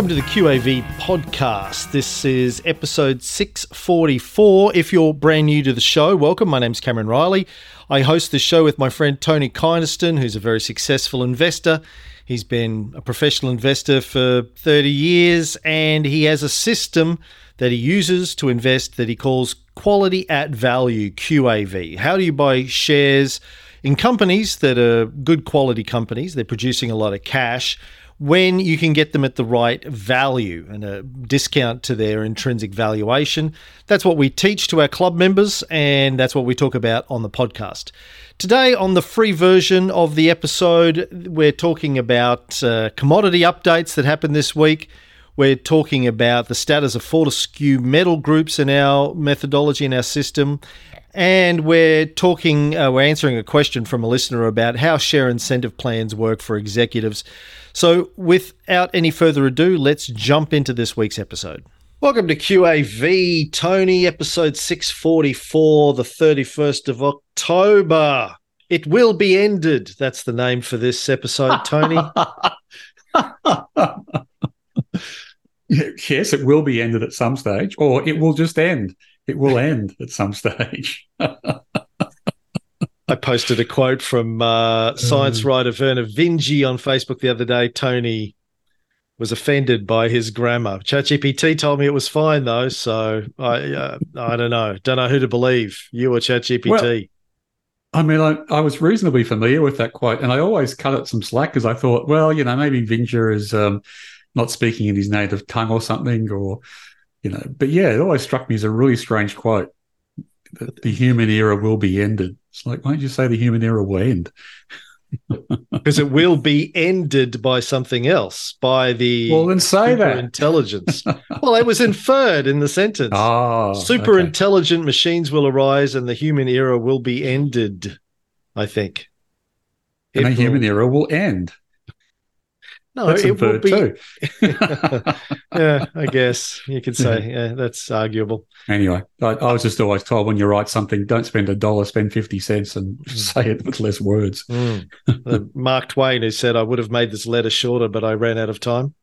Welcome to the QAV podcast. This is episode 644. If you're brand new to the show, welcome. My name's Cameron Reilly. I host the show with my friend Tony Kynaston, who's a very successful investor. He's been a professional investor for 30 years and he has a system that he uses to invest that he calls quality at value, QAV. How do you buy shares in companies that are good quality companies? They're producing a lot of cash when you can get them at the right value and a discount to their intrinsic valuation. That's what we teach to our club members, and that's what we talk about on the podcast. Today, on the free version of the episode, we're talking about uh, commodity updates that happened this week. We're talking about the status of Fortescue metal groups in our methodology in our system. And we're talking, uh, we're answering a question from a listener about how share incentive plans work for executives. So, without any further ado, let's jump into this week's episode. Welcome to QAV, Tony, episode 644, the 31st of October. It will be ended. That's the name for this episode, Tony. yes, it will be ended at some stage, or it will just end. It will end at some stage. I posted a quote from uh, science mm. writer Vernor Vinge on Facebook the other day. Tony was offended by his grammar. ChatGPT told me it was fine though, so I uh, I don't know, don't know who to believe, you or ChatGPT. Well, I mean, I, I, was reasonably familiar with that quote, and I always cut it some slack because I thought, well, you know, maybe Vinge is um, not speaking in his native tongue or something, or you know. But yeah, it always struck me as a really strange quote. That the human era will be ended. It's like, why don't you say the human era will end? because it will be ended by something else, by the well, then say that intelligence. well, it was inferred in the sentence. Oh, super okay. intelligent machines will arise, and the human era will be ended. I think, and the human era will end. No, that's it be. Too. yeah, I guess you could say yeah, that's arguable. Anyway, I, I, was just always told when you write something, don't spend a dollar, spend fifty cents, and mm. say it with less words. Mm. Mark Twain, who said, "I would have made this letter shorter, but I ran out of time."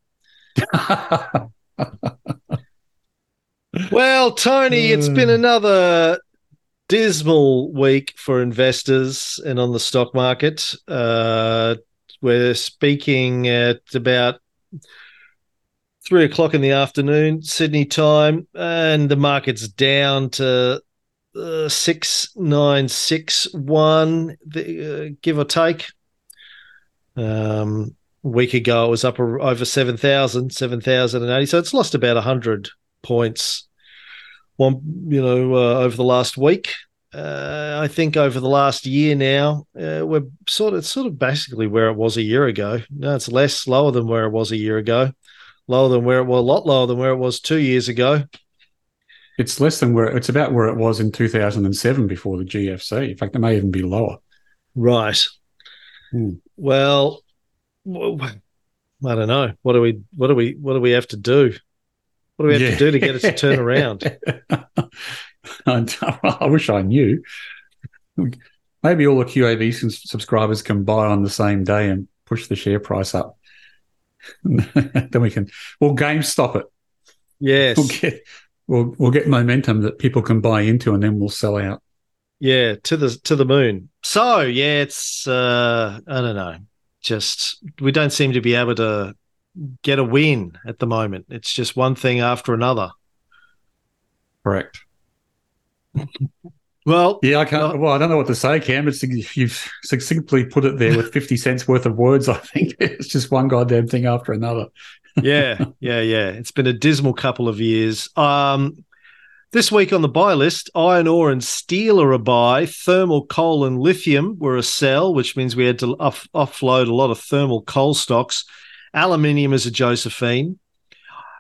well, Tony, it's been mm. another dismal week for investors and on the stock market. Uh, we're speaking at about three o'clock in the afternoon, Sydney time, and the market's down to uh, six nine six one, uh, give or take. Um, a week ago, it was up over 7,000, 7,080. So it's lost about 100 points one, you know, uh, over the last week uh, I think over the last year now, uh, we're sort of sort of basically where it was a year ago. No, it's less lower than where it was a year ago, lower than where it was a lot lower than where it was two years ago. It's less than where it's about where it was in 2007 before the GFC. In fact, it may even be lower. Right. Hmm. Well, I don't know. What do we? What do we? What do we have to do? What do we have yeah. to do to get it to turn around? I wish I knew. Maybe all the QAV subscribers can buy on the same day and push the share price up. then we can. We'll GameStop it. Yes. We'll get we'll we'll get momentum that people can buy into, and then we'll sell out. Yeah, to the to the moon. So yeah, it's uh I don't know. Just we don't seem to be able to get a win at the moment. It's just one thing after another. Correct. Well, yeah, I can't. Well, I don't know what to say, Cam. It's you've succinctly put it there with fifty cents worth of words. I think it's just one goddamn thing after another. yeah, yeah, yeah. It's been a dismal couple of years. Um, this week on the buy list, iron ore and steel are a buy. Thermal coal and lithium were a sell, which means we had to off- offload a lot of thermal coal stocks. Aluminium is a Josephine.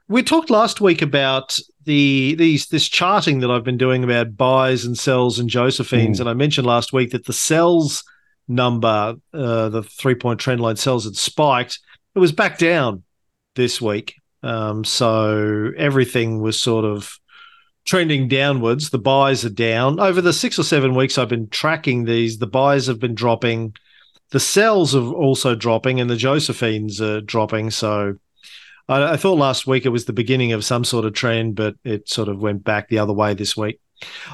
We talked last week about the these this charting that I've been doing about buys and sells and Josephines, mm. and I mentioned last week that the sells number, uh, the three point trend line sells had spiked. It was back down this week, um, so everything was sort of trending downwards. The buys are down. Over the six or seven weeks I've been tracking these, the buys have been dropping. The sells are also dropping, and the Josephines are dropping. So I, I thought last week it was the beginning of some sort of trend, but it sort of went back the other way this week.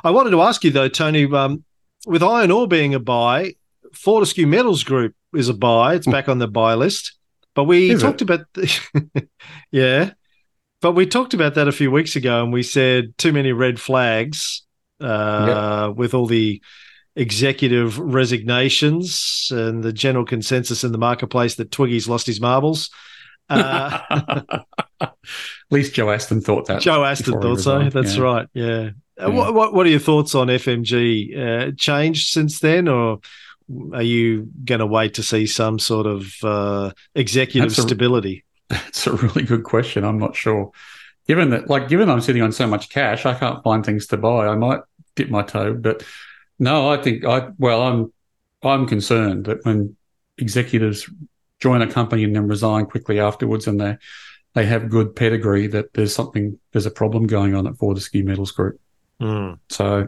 I wanted to ask you though, Tony, um, with iron ore being a buy, Fortescue Metals Group is a buy. It's back on the buy list. But we is talked it? about, the, yeah, but we talked about that a few weeks ago, and we said too many red flags uh, yep. with all the executive resignations and the general consensus in the marketplace that Twiggy's lost his marbles. Uh, At least Joe Aston thought that. Joe Aston thought so. That's yeah. right. Yeah. yeah. What, what, what are your thoughts on FMG? Uh, changed since then, or are you going to wait to see some sort of uh, executive that's stability? A, that's a really good question. I'm not sure. Given that, like, given I'm sitting on so much cash, I can't find things to buy. I might dip my toe, but no, I think I. Well, I'm I'm concerned that when executives join a company and then resign quickly afterwards, and they they have good pedigree, that there's something there's a problem going on at Fortescue Metals Group. Mm. So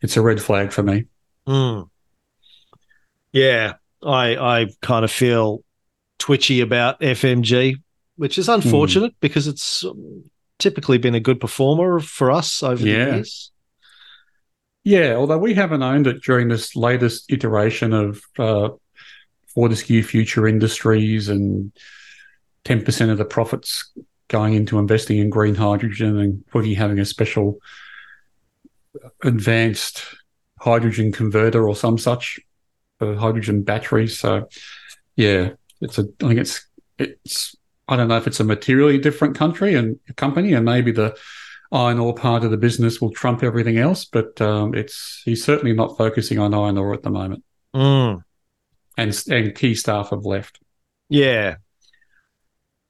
it's a red flag for me. Mm. Yeah, I I kind of feel twitchy about FMG, which is unfortunate mm. because it's typically been a good performer for us over yeah. the years. Yeah, although we haven't owned it during this latest iteration of uh, Fortescue Future Industries and 10% of the profits going into investing in green hydrogen and Twiggy having a special advanced hydrogen converter or some such for hydrogen batteries. So, yeah, it's a. I think it's it's. I don't know if it's a materially different country and company, and maybe the iron ore part of the business will trump everything else. But um, it's he's certainly not focusing on iron ore at the moment. Mm. And and key staff have left. Yeah.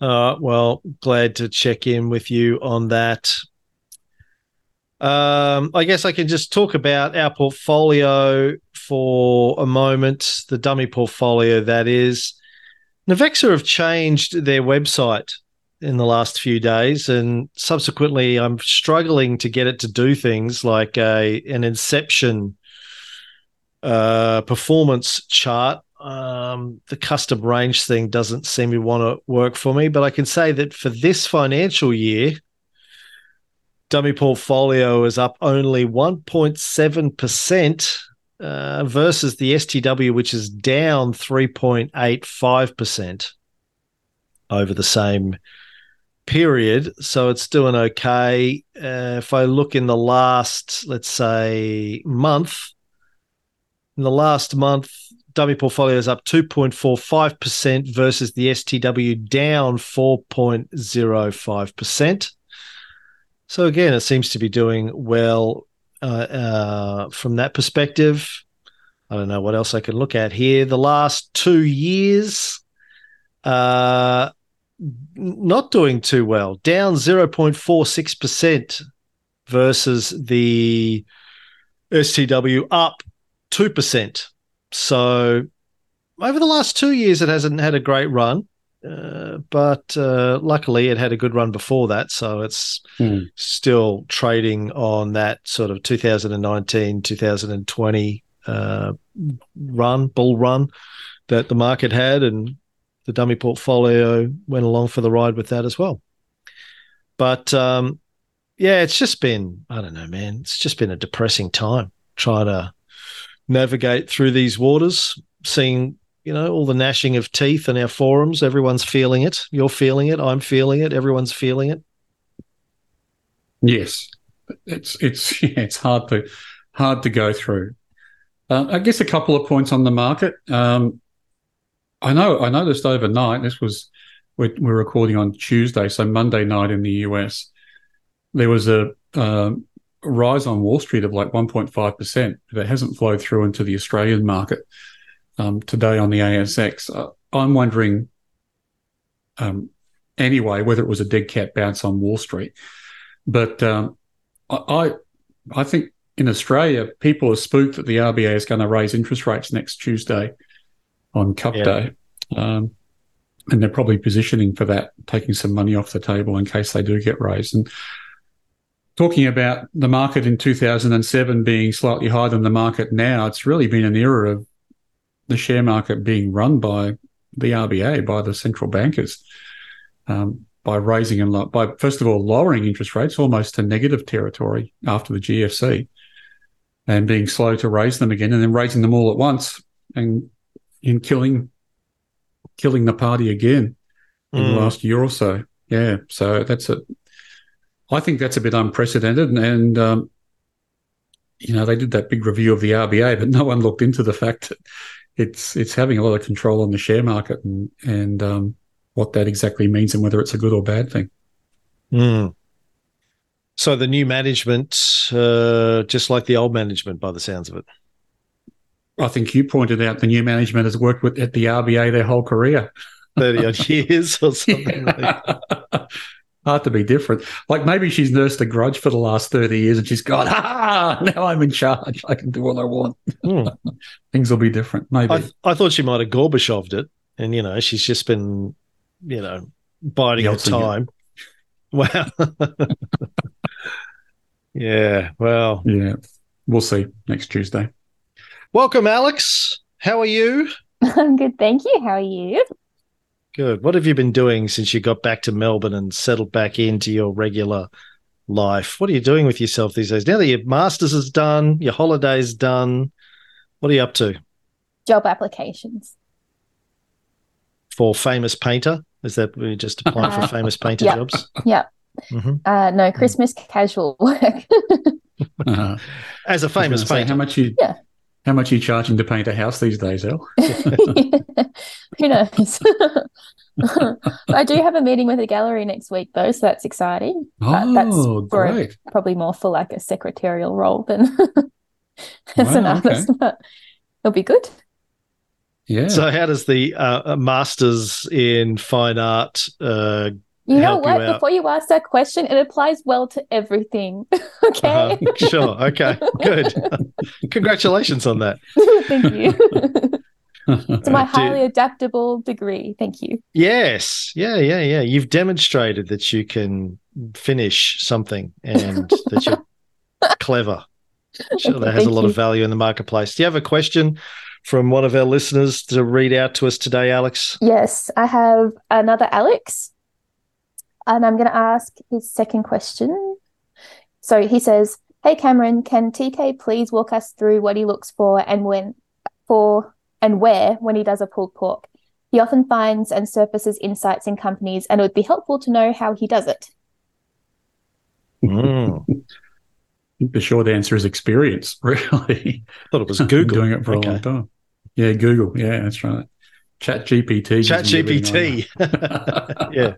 Uh, well, glad to check in with you on that. Um, I guess I can just talk about our portfolio for a moment, the dummy portfolio that is. Navexa have changed their website in the last few days, and subsequently, I'm struggling to get it to do things like a an Inception uh, performance chart. Um, the custom range thing doesn't seem to want to work for me, but I can say that for this financial year, dummy portfolio is up only 1.7% uh, versus the STW, which is down 3.85% over the same period. So it's doing okay. Uh, if I look in the last, let's say, month, in the last month, dummy portfolio is up 2.45% versus the STW down 4.05%. So again, it seems to be doing well uh, uh, from that perspective. I don't know what else I can look at here. The last two years, uh, not doing too well, down 0.46% versus the STW up 2%. So over the last two years, it hasn't had a great run. Uh, but uh, luckily, it had a good run before that, so it's mm. still trading on that sort of 2019, 2020 uh, run, bull run that the market had, and the dummy portfolio went along for the ride with that as well. But um, yeah, it's just been I don't know, man. It's just been a depressing time trying to navigate through these waters, seeing you know, all the gnashing of teeth in our forums. Everyone's feeling it. You're feeling it. I'm feeling it. Everyone's feeling it. Yes, it's it's yeah, it's hard to hard to go through. Uh, I guess a couple of points on the market. Um, I know I noticed overnight. This was we're, we're, recording on Tuesday, so Monday night in the US, there was a, uh, rise on Wall Street of like 1.5 percent. but It hasn't flowed through into the Australian market um, today on the ASX. Uh, I'm wondering, um, anyway, whether it was a dead cat bounce on Wall Street. But um, I, I think in Australia, people are spooked that the RBA is going to raise interest rates next Tuesday on Cup yeah. Day. Um, and they're probably positioning for that, taking some money off the table in case they do get raised. And talking about the market in 2007 being slightly higher than the market now, it's really been an era of the share market being run by the RBA, by the central bankers, um, by raising and lo- by first of all lowering interest rates almost to negative territory after the GFC, and being slow to raise them again, and then raising them all at once, and in killing killing the party again in Mm. the last year or so. Yeah, so that's a. I think that's a bit unprecedented, and, um, you know they did that big review of the RBA, but no one looked into the fact that it's it's having a lot of control on the share market and and um, what that exactly means and whether it's a good or bad thing. Mm. So the new management, uh, just like the old management, by the sounds of it. I think you pointed out the new management has worked with at the RBA their whole career. 30 odd years or something. like Hard to be different. Like maybe she's nursed a grudge for the last 30 years and she's gone, ah, now I'm in charge. I can do what I want. Hmm. Things will be different. Maybe. I, th- I thought she might have Gorbacheved it. And, you know, she's just been, you know, biding her Yeltsing it. time. Wow. yeah. Well, yeah. We'll see next Tuesday. welcome, Alex. How are you? I'm good, thank you. How are you? Good. What have you been doing since you got back to Melbourne and settled back into your regular life? What are you doing with yourself these days? Now that your master's is done, your holiday's done, what are you up to? Job applications. For famous painter? Is that we just applying for Uh, famous painter yeah. jobs? Yeah. hmm Uh, no, Christmas casual work. Uh, As a famous gonna say, painter. how much you Yeah. How much are you charging to paint a house these days, El? Who knows? I do have a meeting with a gallery next week, though, so that's exciting. Uh, that's Oh, for a- great. Probably more for like a secretarial role than as an Wow, okay. artist, but it'll be good. Yeah. So, how does the uh, masters in fine art? Uh, You know Help you what? Before you ask that question, it applies well to everything. okay. uh, sure. Okay. Good. Congratulations on that. Thank you. to my highly adaptable degree. Thank you. Yes. Yeah. Yeah. Yeah. You've demonstrated that you can finish something and that you're clever. Sure, that has a lot you. of value in the marketplace. Do you have a question from one of our listeners to read out to us today, Alex? Yes, I have another Alex, and I'm going to ask his second question. So he says, "Hey Cameron, can TK please walk us through what he looks for and when for and where when he does a pulled pork? He often finds and surfaces insights in companies, and it would be helpful to know how he does it." Mm. the short answer is experience, really. I thought it was Google. doing it for Okay. a long time. Yeah, Google. Yeah, that's right. Chat GPT. Chat GPT. yeah.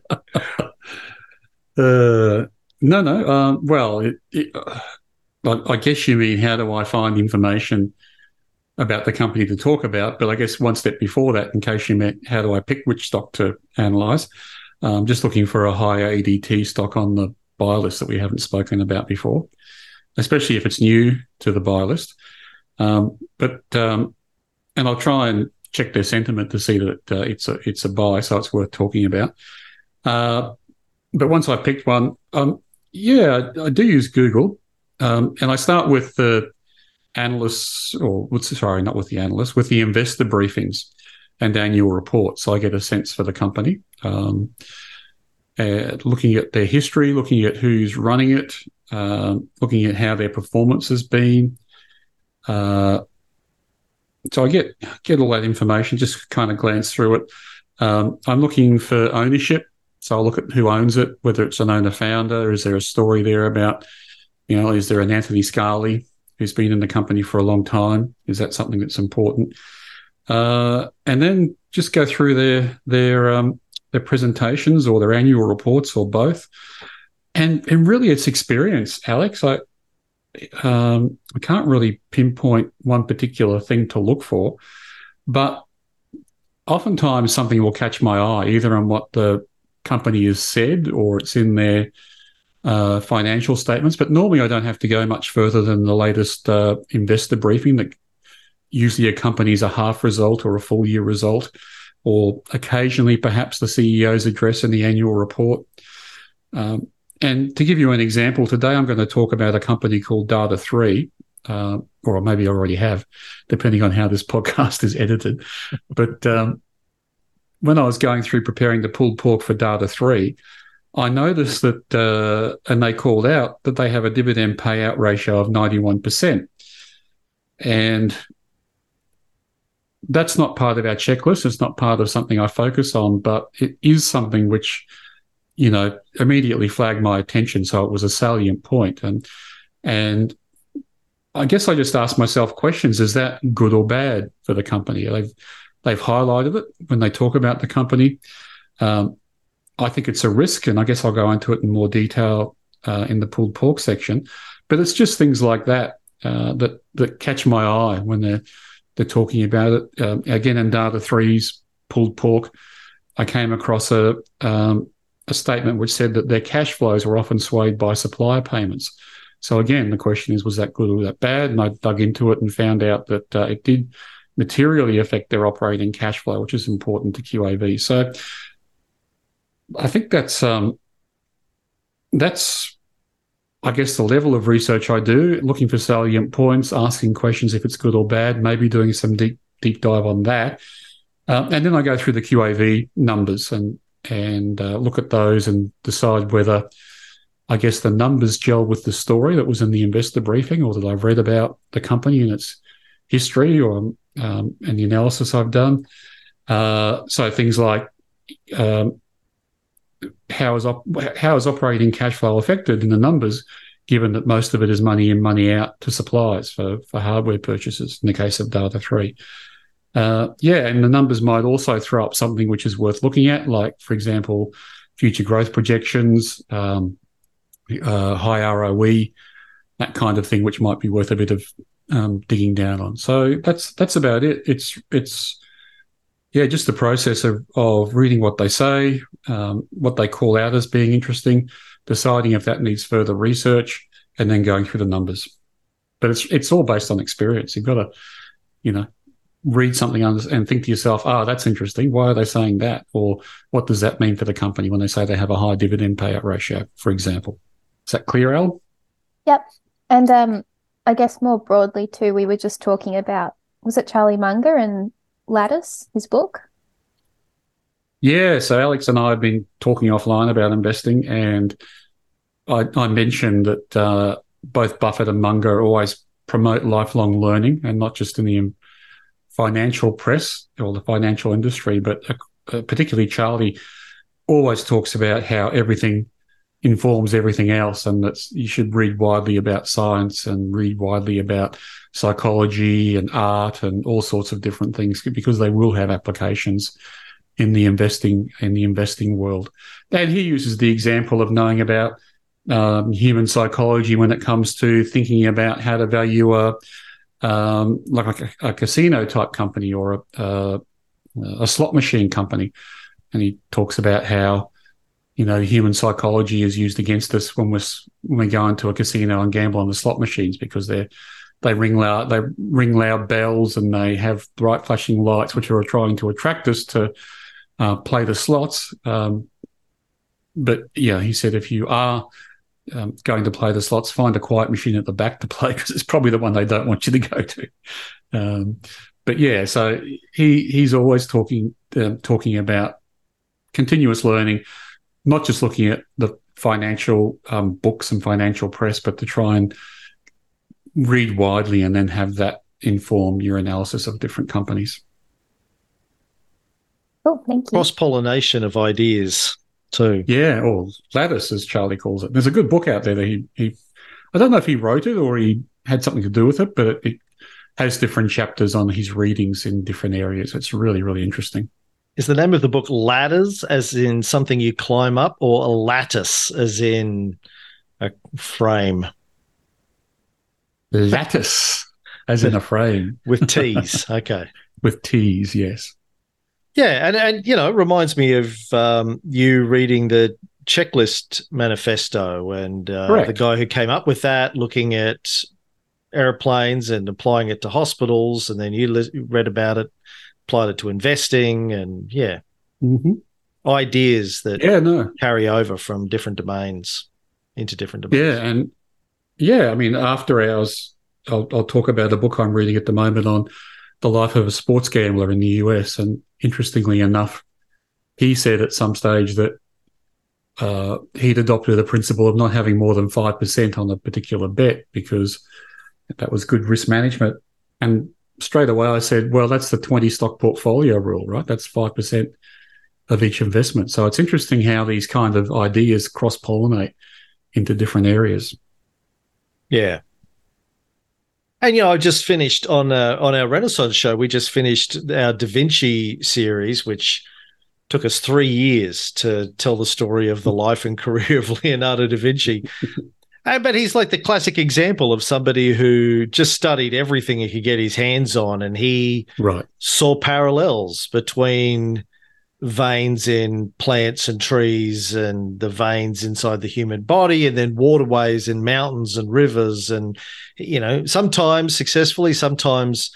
Uh, no, no. Um, well, it, it, uh, I, I guess you mean how do I find information about the company to talk about? But I guess one step before that, in case you meant how do I pick which stock to analyze, I'm just looking for a higher ADT stock on the buy list that we haven't spoken about before, especially if it's new to the buy list. Um, but um, and I'll try and check their sentiment to see that uh, it's a it's a buy, so it's worth talking about. Uh, but once I picked one, um, yeah, I, do use Google, um, and I start with the analysts, or sorry, not with the analysts, with the investor briefings and annual reports. So I get a sense for the company, um, uh, looking at their history, looking at who's running it, um, looking at how their performance has been. Uh, so I get get all that information, just kind of glance through it. Um, I'm looking for ownership. So I'll look at who owns it, whether it's an owner founder. Is there a story there about, you know, is there an Anthony Scali who's been in the company for a long time? Is that something that's important? Uh, and then just go through their their um, their presentations or their annual reports or both. And and really, it's experience, Alex. I um, I can't really pinpoint one particular thing to look for, but oftentimes something will catch my eye, either on what the company has said or it's in their uh, financial statements. But normally, I don't have to go much further than the latest uh, investor briefing that usually accompanies a half result or a full year result, or occasionally perhaps the CEO's address in the annual report. Um, and to give you an example, today I'm going to talk about a company called Data3, uh, or maybe I already have, depending on how this podcast is edited. But um, when I was going through preparing the pulled pork for Data3, I noticed that, uh, and they called out that they have a dividend payout ratio of 91%. And that's not part of our checklist. It's not part of something I focus on, but it is something which, you know, immediately flagged my attention. So it was a salient point. And, and I guess I just asked myself questions: Is that good or bad for the company? They've they've highlighted it when they talk about the company. Um, I think it's a risk, and I guess I'll go into it in more detail uh, in the pulled pork section. But it's just things like that uh, that that catch my eye when they're they're talking about it. Um, again, in Data Three's pulled pork, I came across a um, a statement which said that their cash flows were often swayed by supplier payments. So again, the question is, was that good or was that bad? And I dug into it and found out that uh, it did materially affect their operating cash flow, which is important to QAV. So I think that's um, that's I guess the level of research I do, looking for salient points, asking questions if it's good or bad, maybe doing some deep deep dive on that, uh, and then I go through the QAV numbers and and uh, look at those and decide whether I guess the numbers gel with the story that was in the investor briefing or that I've read about the company and its history or um, and the analysis I've done. Uh, so things like um, how is op- how is operating cash flow affected in the numbers, given that most of it is money in, money out to suppliers for for hardware purchases. In the case of Data Three, uh, yeah, and the numbers might also throw up something which is worth looking at, like for example, future growth projections. Um, uh, high ROE, that kind of thing, which might be worth a bit of um, digging down on. So that's that's about it. It's it's yeah, just the process of of reading what they say, um, what they call out as being interesting, deciding if that needs further research, and then going through the numbers. But it's it's all based on experience. You've got to, you know, read something and think to yourself, "Ah, oh, that's interesting. Why are they saying that? Or what does that mean for the company when they say they have a high dividend payout ratio, for example?" Is that clear, Al? Yep. And um, I guess more broadly too, we were just talking about was it Charlie Munger and Lattice, his book? Yeah, so Alex and I have been talking offline about investing, and I, I mentioned that uh, both Buffett and Munger always promote lifelong learning, and not just in the financial press or the financial industry, but uh, particularly Charlie always talks about how everything informs everything else and that you should read widely about science and read widely about psychology and art and all sorts of different things because they will have applications in the investing in the investing world. And he uses the example of knowing about um, human psychology when it comes to thinking about how to value a um, like a, a, casino type company or a, a, a slot machine company. And he talks about how you know, human psychology is used against us when we when we go into a casino and gamble on the slot machines because they they ring loud they ring loud bells and they have bright flashing lights which are trying to attract us to uh, play the slots. Um, but yeah, he said if you are um, going to play the slots, find a quiet machine at the back to play because it's probably the one they don't want you to go to. Um, but yeah, so he he's always talking uh, talking about continuous learning not just looking at the financial um, books and financial press, but to try and read widely and then have that inform your analysis of different companies. Oh, thank you. Cross pollination of ideas too. Yeah, or lattice, as Charlie calls it. There's a good book out there that he, he I don't know if he wrote it or he had something to do with it, but it, it has different chapters on his readings in different areas. It's really, really interesting. Is the name of the book Ladders, as in something you climb up, or a lattice, as in a frame? Lattice, as in a frame. With T's. okay. With T's, yes. Yeah. And, and you know, it reminds me of um, you reading the checklist manifesto and uh, the guy who came up with that, looking at airplanes and applying it to hospitals. And then you read about it applied it to investing and yeah, mm-hmm. ideas that yeah, no. carry over from different domains. into different domains. Yeah, and yeah, I mean, after hours, I'll, I'll talk about a book I'm reading at the moment on the life of a sports gambler in the US. And interestingly enough, he said at some stage that uh, he'd adopted the principle of not having more than 5% on a particular bet because that was good risk management. And straight away I said, well, that's the 20 stock portfolio rule, right? That's 5% of each investment. So it's interesting how these kind of ideas cross pollinate into different areas. Yeah. And you know, I just finished on uh, on our Renaissance show. We just finished our Da Vinci series, which took us three years to tell the story of the life and career of Leonardo da Vinci. But he's like the classic example of somebody who just studied everything he could get his hands on, and he right. saw parallels between veins in plants and trees and the veins inside the human body and then waterways and mountains and rivers and you know sometimes successfully sometimes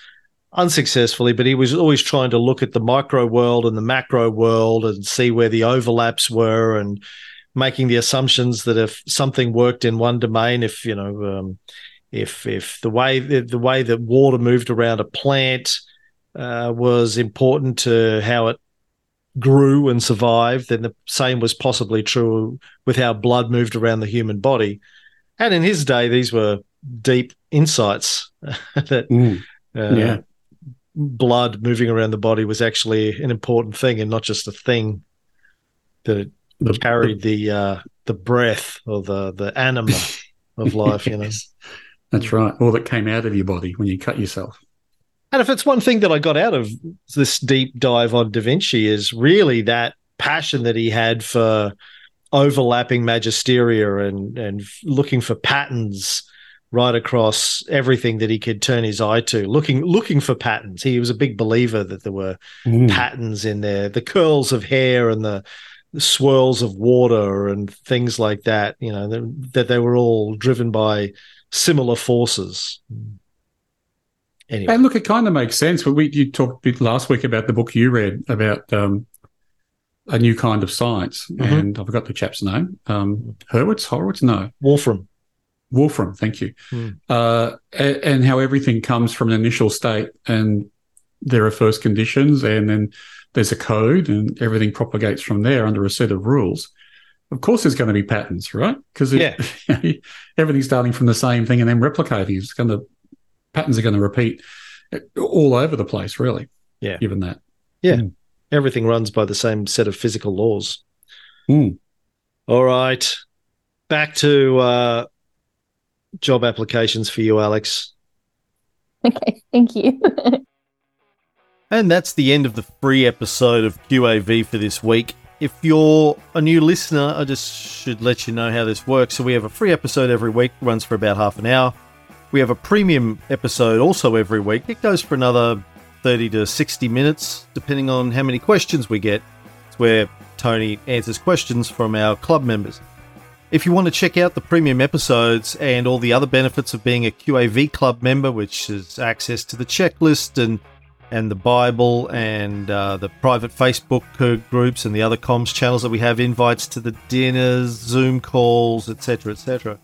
unsuccessfully but he was always trying to look at the micro world and the macro world and see where the overlaps were and making the assumptions that if something worked in one domain if you know um, if if the way the way that water moved around a plant uh, was important to how it grew and survived, then the same was possibly true with how blood moved around the human body. And in his day, these were deep insights that mm. uh, yeah. blood moving around the body was actually an important thing and not just a thing that the, carried the the, uh, the breath or the the anima of life. You know, that's right. All that came out of your body when you cut yourself. And if it's one thing that I got out of this deep dive on Da Vinci is really that passion that he had for overlapping magisteria and and looking for patterns right across everything that he could turn his eye to looking looking for patterns he was a big believer that there were mm. patterns in there the curls of hair and the, swirls of water and things like that you know that, that they were all driven by similar forces Anyway. And look, it kind of makes sense. But we you talked last week about the book you read about um, a new kind of science, mm-hmm. and I forgot the chap's name. Um, Hurwitz, Horowitz, no, Wolfram. Wolfram, thank you. Mm. Uh, and, and, how everything comes from an initial state, and there are first conditions, and then there's a code, and everything propagates from there under a set of rules. Of course, there's going to be patterns, right? Because yeah. everything's starting from the same thing and then replicating. It's going to patterns are going to repeat all over the place, really. Yeah. Given that. Yeah. Mm. Everything runs by the same set of physical laws. Mm. All right. Back to uh, job applications for you, Alex. Okay. Thank you. and that's the end of the free episode of QAV for this week. If you're a new listener, I just should let you know how this works. So we have a free episode every week, runs for about half an hour. We have a premium episode also every week. It goes for another 30 to 60 minutes, depending on how many questions we get. It's where Tony answers questions from our club members. If you want to check out the premium episodes and all the other benefits of being a QAV club member, which is access to the checklist and and the Bible and uh, the private Facebook groups and the other comms channels that we have, invites to the dinners, Zoom calls, etc., etc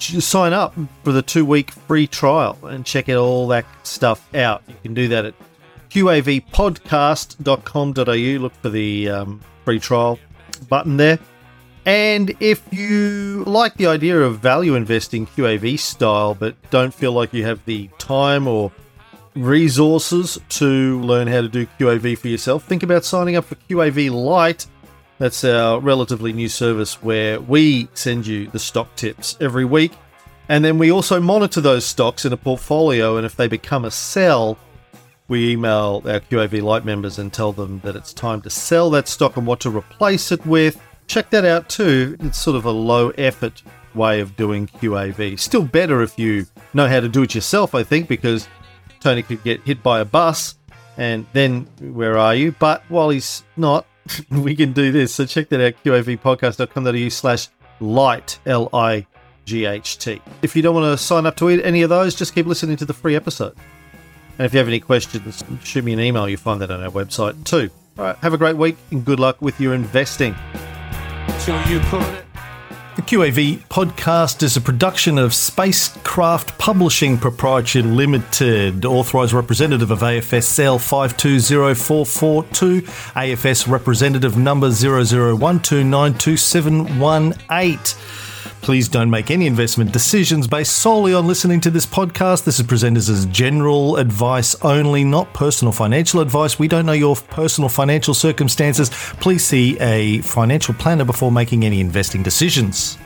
sign up for the two week free trial and check out all that stuff out. You can do that at qavpodcast.com.au. Look for the um, free trial button there. And if you like the idea of value investing QAV style, but don't feel like you have the time or resources to learn how to do QAV for yourself, think about signing up for QAV Lite that's our relatively new service where we send you the stock tips every week. And then we also monitor those stocks in a portfolio. And if they become a sell, we email our QAV Lite members and tell them that it's time to sell that stock and what to replace it with. Check that out too. It's sort of a low effort way of doing QAV. Still better if you know how to do it yourself, I think, because Tony could get hit by a bus and then where are you? But while he's not, we can do this. So check that out, qavpodcast.com.au slash light, L I G H T. If you don't want to sign up to any of those, just keep listening to the free episode. And if you have any questions, shoot me an email. You'll find that on our website too. All right, have a great week and good luck with your investing. So you put it The QAV podcast is a production of Spacecraft Publishing Proprietary Limited, authorised representative of AFSL 520442, AFS representative number 0012922718. Please don't make any investment decisions based solely on listening to this podcast. This is presented as general advice only, not personal financial advice. We don't know your personal financial circumstances. Please see a financial planner before making any investing decisions.